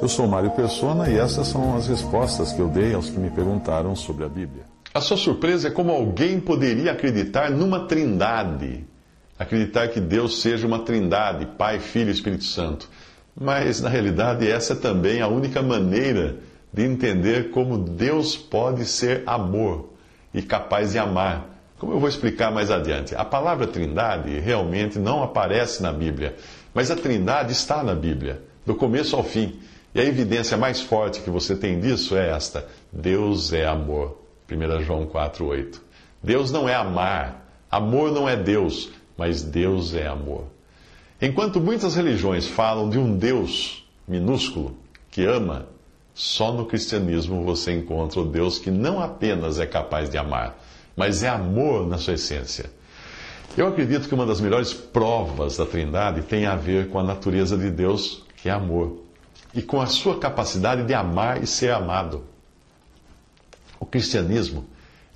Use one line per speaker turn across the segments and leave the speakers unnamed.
Eu sou Mário Persona e essas são as respostas que eu dei aos que me perguntaram sobre a Bíblia.
A sua surpresa é como alguém poderia acreditar numa trindade. Acreditar que Deus seja uma trindade, Pai, Filho e Espírito Santo. Mas, na realidade, essa é também a única maneira de entender como Deus pode ser amor e capaz de amar. Como eu vou explicar mais adiante. A palavra trindade realmente não aparece na Bíblia, mas a trindade está na Bíblia, do começo ao fim. E a evidência mais forte que você tem disso é esta: Deus é amor. 1 João 4,8. Deus não é amar. Amor não é Deus, mas Deus é amor. Enquanto muitas religiões falam de um Deus minúsculo que ama, só no cristianismo você encontra o Deus que não apenas é capaz de amar, mas é amor na sua essência. Eu acredito que uma das melhores provas da Trindade tem a ver com a natureza de Deus, que é amor, e com a sua capacidade de amar e ser amado. O cristianismo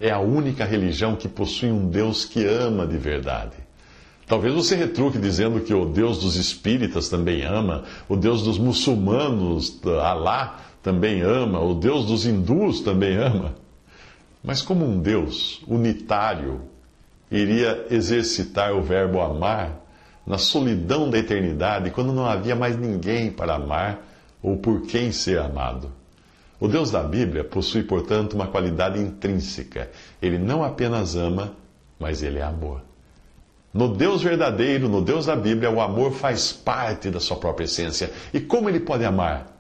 é a única religião que possui um Deus que ama de verdade. Talvez você retruque dizendo que o Deus dos espíritas também ama, o Deus dos muçulmanos, Alá, também ama, o Deus dos hindus também ama. Mas como um Deus unitário iria exercitar o verbo amar na solidão da eternidade, quando não havia mais ninguém para amar ou por quem ser amado? O Deus da Bíblia possui, portanto, uma qualidade intrínseca. Ele não apenas ama, mas ele é amor. No Deus verdadeiro, no Deus da Bíblia, o amor faz parte da sua própria essência. E como ele pode amar?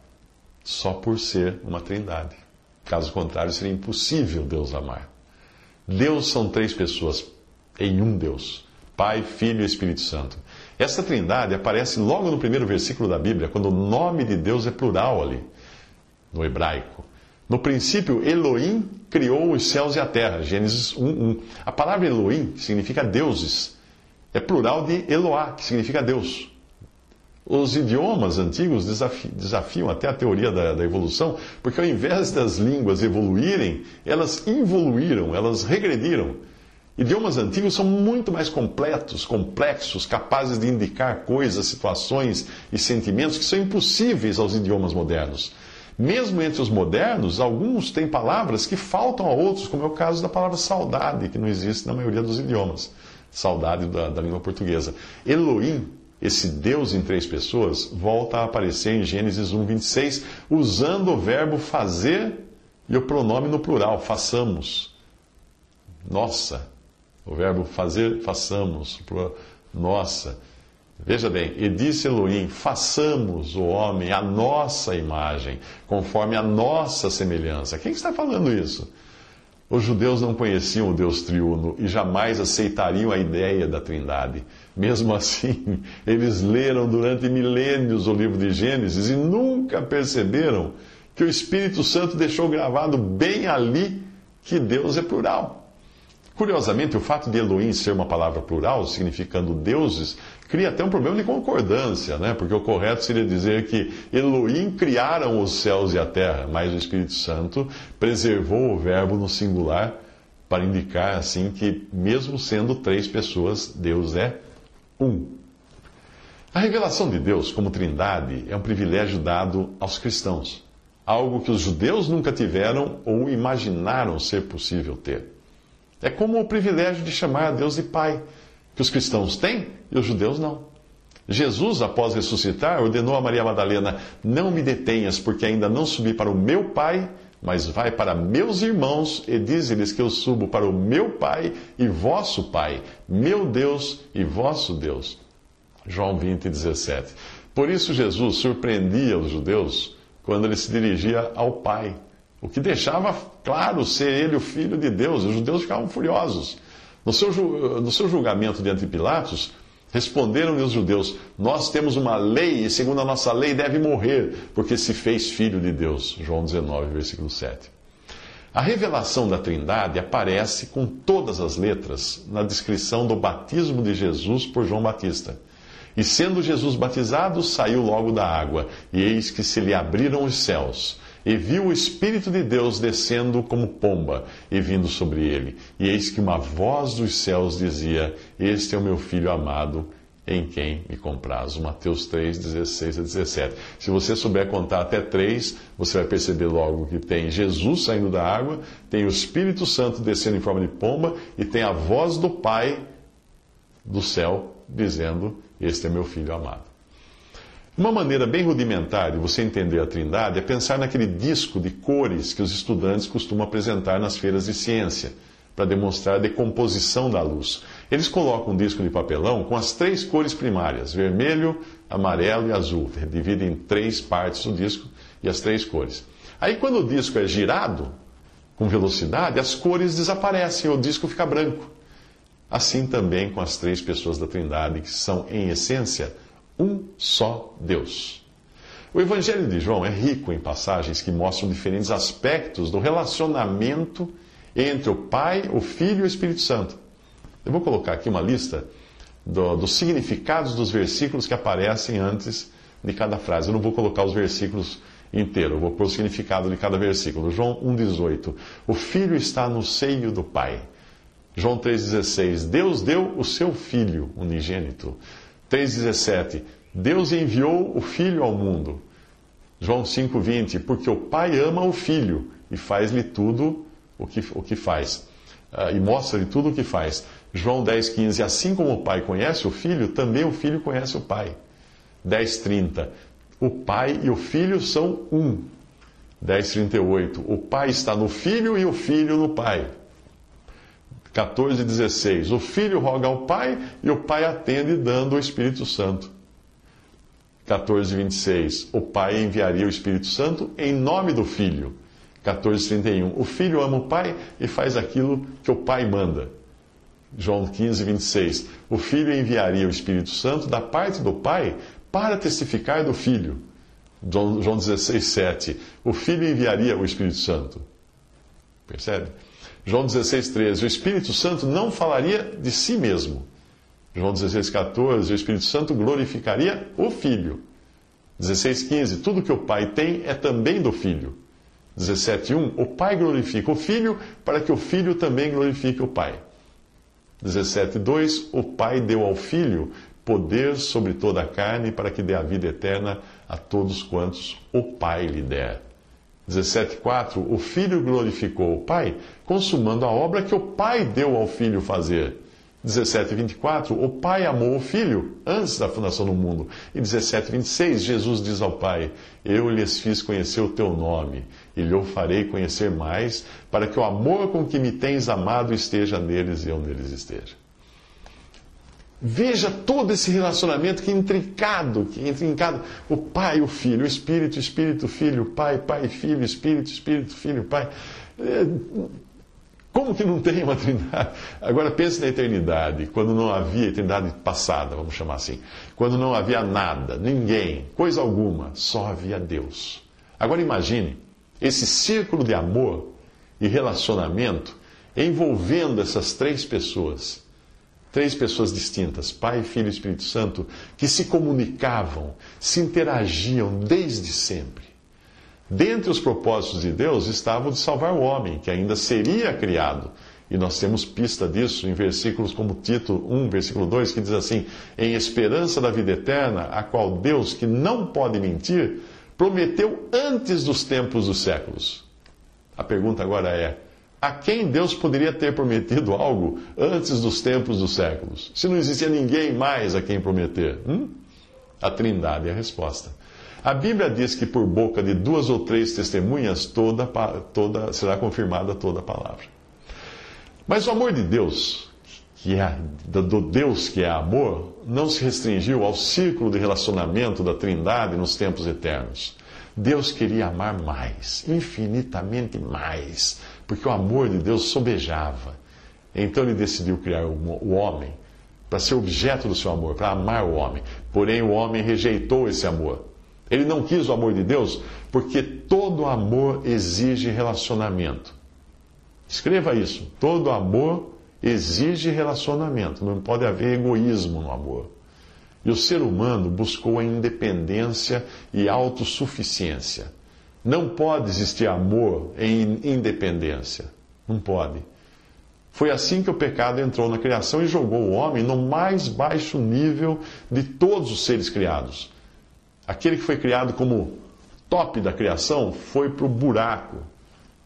Só por ser uma trindade. Caso contrário, seria impossível Deus amar. Deus são três pessoas em um Deus: Pai, Filho e Espírito Santo. Essa trindade aparece logo no primeiro versículo da Bíblia, quando o nome de Deus é plural ali no hebraico. No princípio, Elohim criou os céus e a terra. Gênesis 1:1. A palavra Elohim significa deuses. É plural de Eloá, que significa Deus. Os idiomas antigos desafiam, até a teoria da, da, evolução, porque ao invés das línguas evoluírem, elas involuíram, elas regrediram. Idiomas antigos são muito mais completos, complexos, capazes de indicar coisas, situações e sentimentos que são impossíveis aos idiomas modernos. Mesmo entre os modernos, alguns têm palavras que faltam a outros, como é o caso da palavra saudade, que não existe na maioria dos idiomas. Saudade da, da língua portuguesa. Elohim, esse Deus em três pessoas, volta a aparecer em Gênesis 1, 26, usando o verbo fazer e o pronome no plural, façamos. Nossa. O verbo fazer, façamos. Nossa. Veja bem, e disse Elohim: façamos o homem à nossa imagem, conforme a nossa semelhança. Quem está falando isso? Os judeus não conheciam o Deus triuno e jamais aceitariam a ideia da trindade. Mesmo assim, eles leram durante milênios o livro de Gênesis e nunca perceberam que o Espírito Santo deixou gravado bem ali que Deus é plural. Curiosamente, o fato de Elohim ser uma palavra plural, significando deuses, cria até um problema de concordância, né? porque o correto seria dizer que Elohim criaram os céus e a terra, mas o Espírito Santo preservou o verbo no singular para indicar assim que, mesmo sendo três pessoas, Deus é um. A revelação de Deus como Trindade é um privilégio dado aos cristãos, algo que os judeus nunca tiveram ou imaginaram ser possível ter. É como o privilégio de chamar a Deus de Pai, que os cristãos têm e os judeus não. Jesus, após ressuscitar, ordenou a Maria Madalena: Não me detenhas, porque ainda não subi para o meu Pai, mas vai para meus irmãos e dize-lhes que eu subo para o meu Pai e vosso Pai, meu Deus e vosso Deus. João 20, 17. Por isso, Jesus surpreendia os judeus quando ele se dirigia ao Pai o que deixava claro ser ele o filho de Deus. Os judeus ficavam furiosos. No seu, no seu julgamento diante de Pilatos, responderam-lhe os judeus: Nós temos uma lei, e segundo a nossa lei deve morrer, porque se fez filho de Deus. João 19, versículo 7. A revelação da Trindade aparece com todas as letras na descrição do batismo de Jesus por João Batista. E sendo Jesus batizado, saiu logo da água, e eis que se lhe abriram os céus e viu o Espírito de Deus descendo como pomba e vindo sobre ele. E eis que uma voz dos céus dizia: Este é o meu filho amado, em quem me compraz. Mateus 3, 16 a 17. Se você souber contar até três, você vai perceber logo que tem Jesus saindo da água, tem o Espírito Santo descendo em forma de pomba e tem a voz do Pai do céu dizendo: Este é meu filho amado. Uma maneira bem rudimentar de você entender a Trindade é pensar naquele disco de cores que os estudantes costumam apresentar nas feiras de ciência, para demonstrar a decomposição da luz. Eles colocam um disco de papelão com as três cores primárias: vermelho, amarelo e azul. Dividem em três partes o disco e as três cores. Aí, quando o disco é girado com velocidade, as cores desaparecem o disco fica branco. Assim também com as três pessoas da Trindade, que são, em essência, um só Deus. O Evangelho de João é rico em passagens que mostram diferentes aspectos do relacionamento entre o Pai, o Filho e o Espírito Santo. Eu vou colocar aqui uma lista do, dos significados dos versículos que aparecem antes de cada frase. Eu não vou colocar os versículos inteiros, eu vou pôr o significado de cada versículo. João 1,18. O Filho está no seio do Pai. João 3,16. Deus deu o seu Filho unigênito. 3,17. Deus enviou o Filho ao mundo. João 5,20. Porque o Pai ama o Filho e faz-lhe tudo o que, o que faz. Uh, e mostra-lhe tudo o que faz. João 10,15. Assim como o Pai conhece o Filho, também o Filho conhece o Pai. 10,30. O Pai e o Filho são um. 10,38. O Pai está no Filho e o Filho no Pai. 14,16. O Filho roga ao Pai e o Pai atende dando o Espírito Santo. 14,26. O Pai enviaria o Espírito Santo em nome do Filho. 14,31. O filho ama o pai e faz aquilo que o pai manda. João 15, 26. O filho enviaria o Espírito Santo da parte do pai para testificar do filho. João 16, 7. O filho enviaria o Espírito Santo. Percebe? João 16, 13. O Espírito Santo não falaria de si mesmo. João 16, 14. O Espírito Santo glorificaria o filho. 16, 15. Tudo que o pai tem é também do filho. 17.1, o Pai glorifica o Filho para que o Filho também glorifique o Pai. 17.2, o Pai deu ao Filho poder sobre toda a carne para que dê a vida eterna a todos quantos o Pai lhe der. 17.4, o Filho glorificou o Pai, consumando a obra que o Pai deu ao Filho fazer. 17 e 24, o Pai amou o Filho antes da fundação do mundo. E 17 e 26, Jesus diz ao Pai: Eu lhes fiz conhecer o teu nome, e lhe farei conhecer mais, para que o amor com que me tens amado esteja neles e eu neles esteja. Veja todo esse relacionamento que é intrincado, que é intrincado. O Pai, o Filho, o Espírito, Espírito, Filho, Pai, Pai, Filho, Espírito, Espírito, Filho, Pai. É como que não tem uma trindade? Agora pense na eternidade, quando não havia eternidade passada, vamos chamar assim. Quando não havia nada, ninguém, coisa alguma, só havia Deus. Agora imagine esse círculo de amor e relacionamento envolvendo essas três pessoas. Três pessoas distintas, Pai, Filho e Espírito Santo, que se comunicavam, se interagiam desde sempre. Dentre os propósitos de Deus estava o de salvar o homem, que ainda seria criado. E nós temos pista disso em versículos como Tito 1, versículo 2, que diz assim: Em esperança da vida eterna, a qual Deus, que não pode mentir, prometeu antes dos tempos dos séculos. A pergunta agora é: a quem Deus poderia ter prometido algo antes dos tempos dos séculos? Se não existia ninguém mais a quem prometer? Hum? A Trindade é a resposta. A Bíblia diz que por boca de duas ou três testemunhas toda, toda será confirmada toda a palavra. Mas o amor de Deus, que é do Deus que é amor, não se restringiu ao círculo de relacionamento da Trindade nos tempos eternos. Deus queria amar mais, infinitamente mais, porque o amor de Deus sobejava. Então ele decidiu criar o homem para ser objeto do seu amor, para amar o homem. Porém, o homem rejeitou esse amor. Ele não quis o amor de Deus porque todo amor exige relacionamento. Escreva isso. Todo amor exige relacionamento. Não pode haver egoísmo no amor. E o ser humano buscou a independência e autossuficiência. Não pode existir amor em independência. Não pode. Foi assim que o pecado entrou na criação e jogou o homem no mais baixo nível de todos os seres criados. Aquele que foi criado como top da criação foi para o buraco.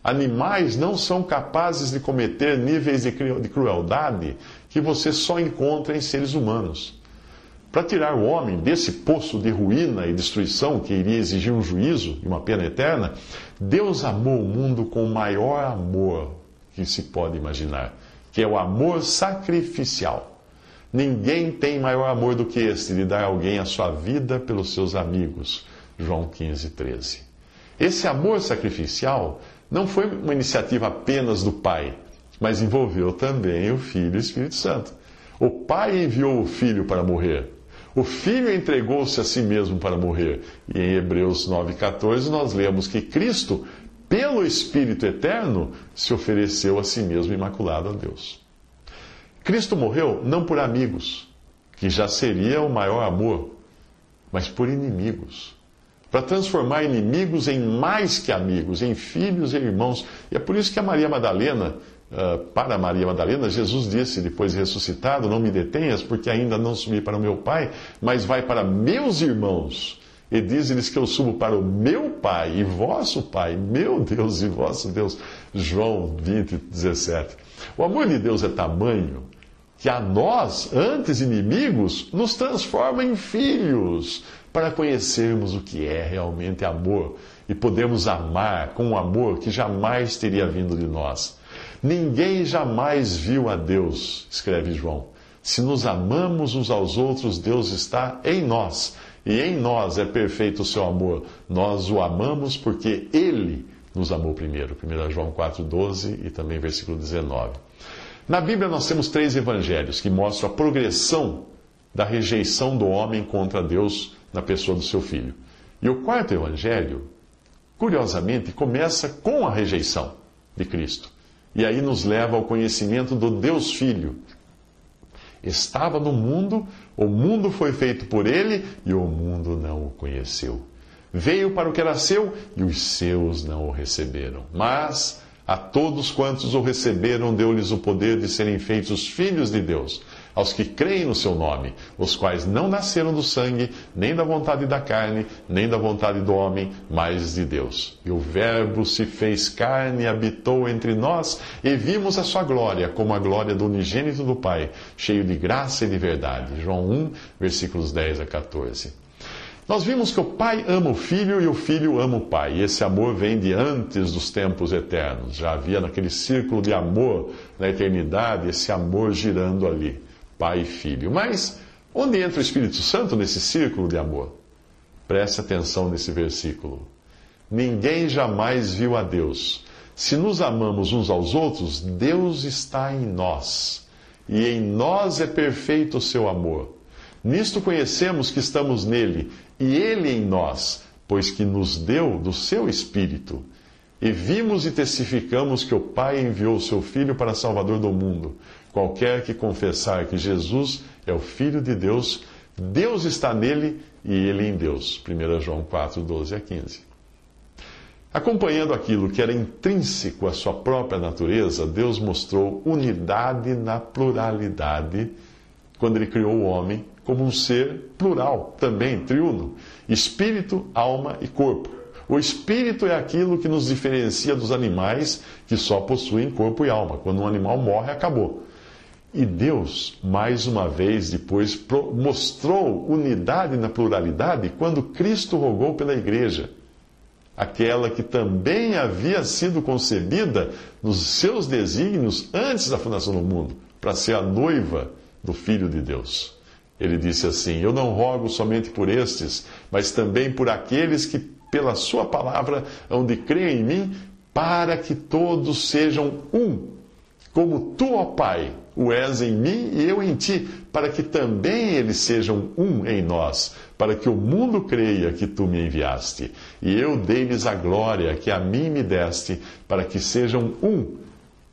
Animais não são capazes de cometer níveis de crueldade que você só encontra em seres humanos. Para tirar o homem desse poço de ruína e destruição que iria exigir um juízo e uma pena eterna, Deus amou o mundo com o maior amor que se pode imaginar, que é o amor sacrificial. Ninguém tem maior amor do que este, de dar alguém a sua vida pelos seus amigos. João 15, 13. Esse amor sacrificial não foi uma iniciativa apenas do Pai, mas envolveu também o Filho e o Espírito Santo. O Pai enviou o Filho para morrer. O Filho entregou-se a si mesmo para morrer. E em Hebreus 9,14 nós lemos que Cristo pelo Espírito Eterno, se ofereceu a si mesmo imaculado a Deus. Cristo morreu não por amigos, que já seria o maior amor, mas por inimigos. Para transformar inimigos em mais que amigos, em filhos e irmãos. E é por isso que a Maria Madalena, para Maria Madalena, Jesus disse, depois de ressuscitado: Não me detenhas, porque ainda não subi para o meu Pai, mas vai para meus irmãos e diz-lhes que eu subo para o meu Pai e vosso Pai, meu Deus e vosso Deus. João 20, 17. O amor de Deus é tamanho que a nós, antes inimigos, nos transforma em filhos, para conhecermos o que é realmente amor e podermos amar com um amor que jamais teria vindo de nós. Ninguém jamais viu a Deus, escreve João. Se nos amamos uns aos outros, Deus está em nós e em nós é perfeito o seu amor. Nós o amamos porque ele nos amou primeiro. 1 João 4,12 e também versículo 19. Na Bíblia nós temos três evangelhos que mostram a progressão da rejeição do homem contra Deus na pessoa do seu filho. E o quarto evangelho, curiosamente, começa com a rejeição de Cristo. E aí nos leva ao conhecimento do Deus Filho, Estava no mundo, o mundo foi feito por ele e o mundo não o conheceu. Veio para o que era seu e os seus não o receberam. Mas a todos quantos o receberam, deu-lhes o poder de serem feitos filhos de Deus aos que creem no seu nome, os quais não nasceram do sangue, nem da vontade da carne, nem da vontade do homem, mas de Deus. E o Verbo se fez carne e habitou entre nós, e vimos a sua glória, como a glória do unigênito do Pai, cheio de graça e de verdade. João 1, versículos 10 a 14. Nós vimos que o Pai ama o Filho e o Filho ama o Pai. E esse amor vem de antes dos tempos eternos. Já havia naquele círculo de amor na eternidade, esse amor girando ali. Pai e Filho. Mas onde entra o Espírito Santo nesse círculo de amor? Preste atenção nesse versículo. Ninguém jamais viu a Deus. Se nos amamos uns aos outros, Deus está em nós. E em nós é perfeito o seu amor. Nisto conhecemos que estamos nele e ele em nós, pois que nos deu do seu Espírito. E vimos e testificamos que o Pai enviou o seu Filho para Salvador do mundo. Qualquer que confessar que Jesus é o Filho de Deus, Deus está nele e ele em Deus. 1 João 4, 12 a 15. Acompanhando aquilo que era intrínseco à sua própria natureza, Deus mostrou unidade na pluralidade quando ele criou o homem como um ser plural, também triuno: espírito, alma e corpo. O espírito é aquilo que nos diferencia dos animais que só possuem corpo e alma. Quando um animal morre, acabou. E Deus, mais uma vez, depois mostrou unidade na pluralidade quando Cristo rogou pela igreja, aquela que também havia sido concebida nos seus desígnios antes da fundação do mundo, para ser a noiva do Filho de Deus. Ele disse assim: Eu não rogo somente por estes, mas também por aqueles que, pela Sua palavra, hão de crer em mim, para que todos sejam um, como tu, ó Pai o és em mim e eu em ti, para que também eles sejam um em nós, para que o mundo creia que tu me enviaste. E eu dei-lhes a glória que a mim me deste, para que sejam um,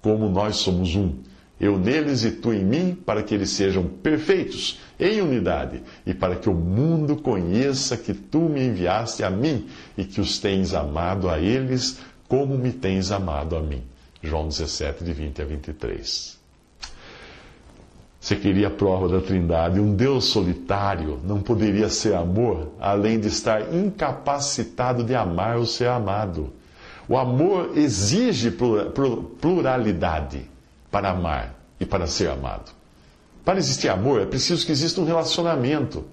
como nós somos um. Eu neles e tu em mim, para que eles sejam perfeitos, em unidade, e para que o mundo conheça que tu me enviaste a mim e que os tens amado a eles como me tens amado a mim. João 17, de 20 a 23. Você queria a prova da Trindade. Um Deus solitário não poderia ser amor, além de estar incapacitado de amar ou ser amado. O amor exige pluralidade para amar e para ser amado. Para existir amor, é preciso que exista um relacionamento.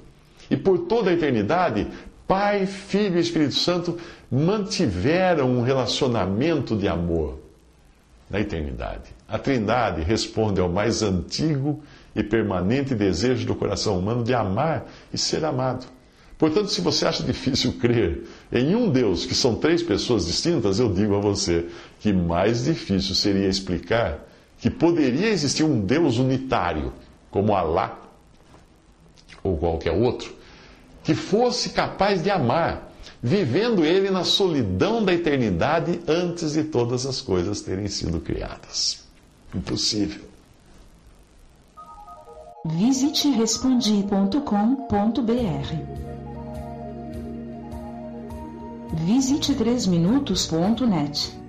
E por toda a eternidade, Pai, Filho e Espírito Santo mantiveram um relacionamento de amor na eternidade. A Trindade responde ao mais antigo e permanente desejo do coração humano de amar e ser amado. Portanto, se você acha difícil crer em um Deus que são três pessoas distintas, eu digo a você que mais difícil seria explicar que poderia existir um Deus unitário, como Alá ou qualquer outro, que fosse capaz de amar, vivendo ele na solidão da eternidade antes de todas as coisas terem sido criadas. Impossível.
Visite respondi.com.br. Visite 3minutos.net.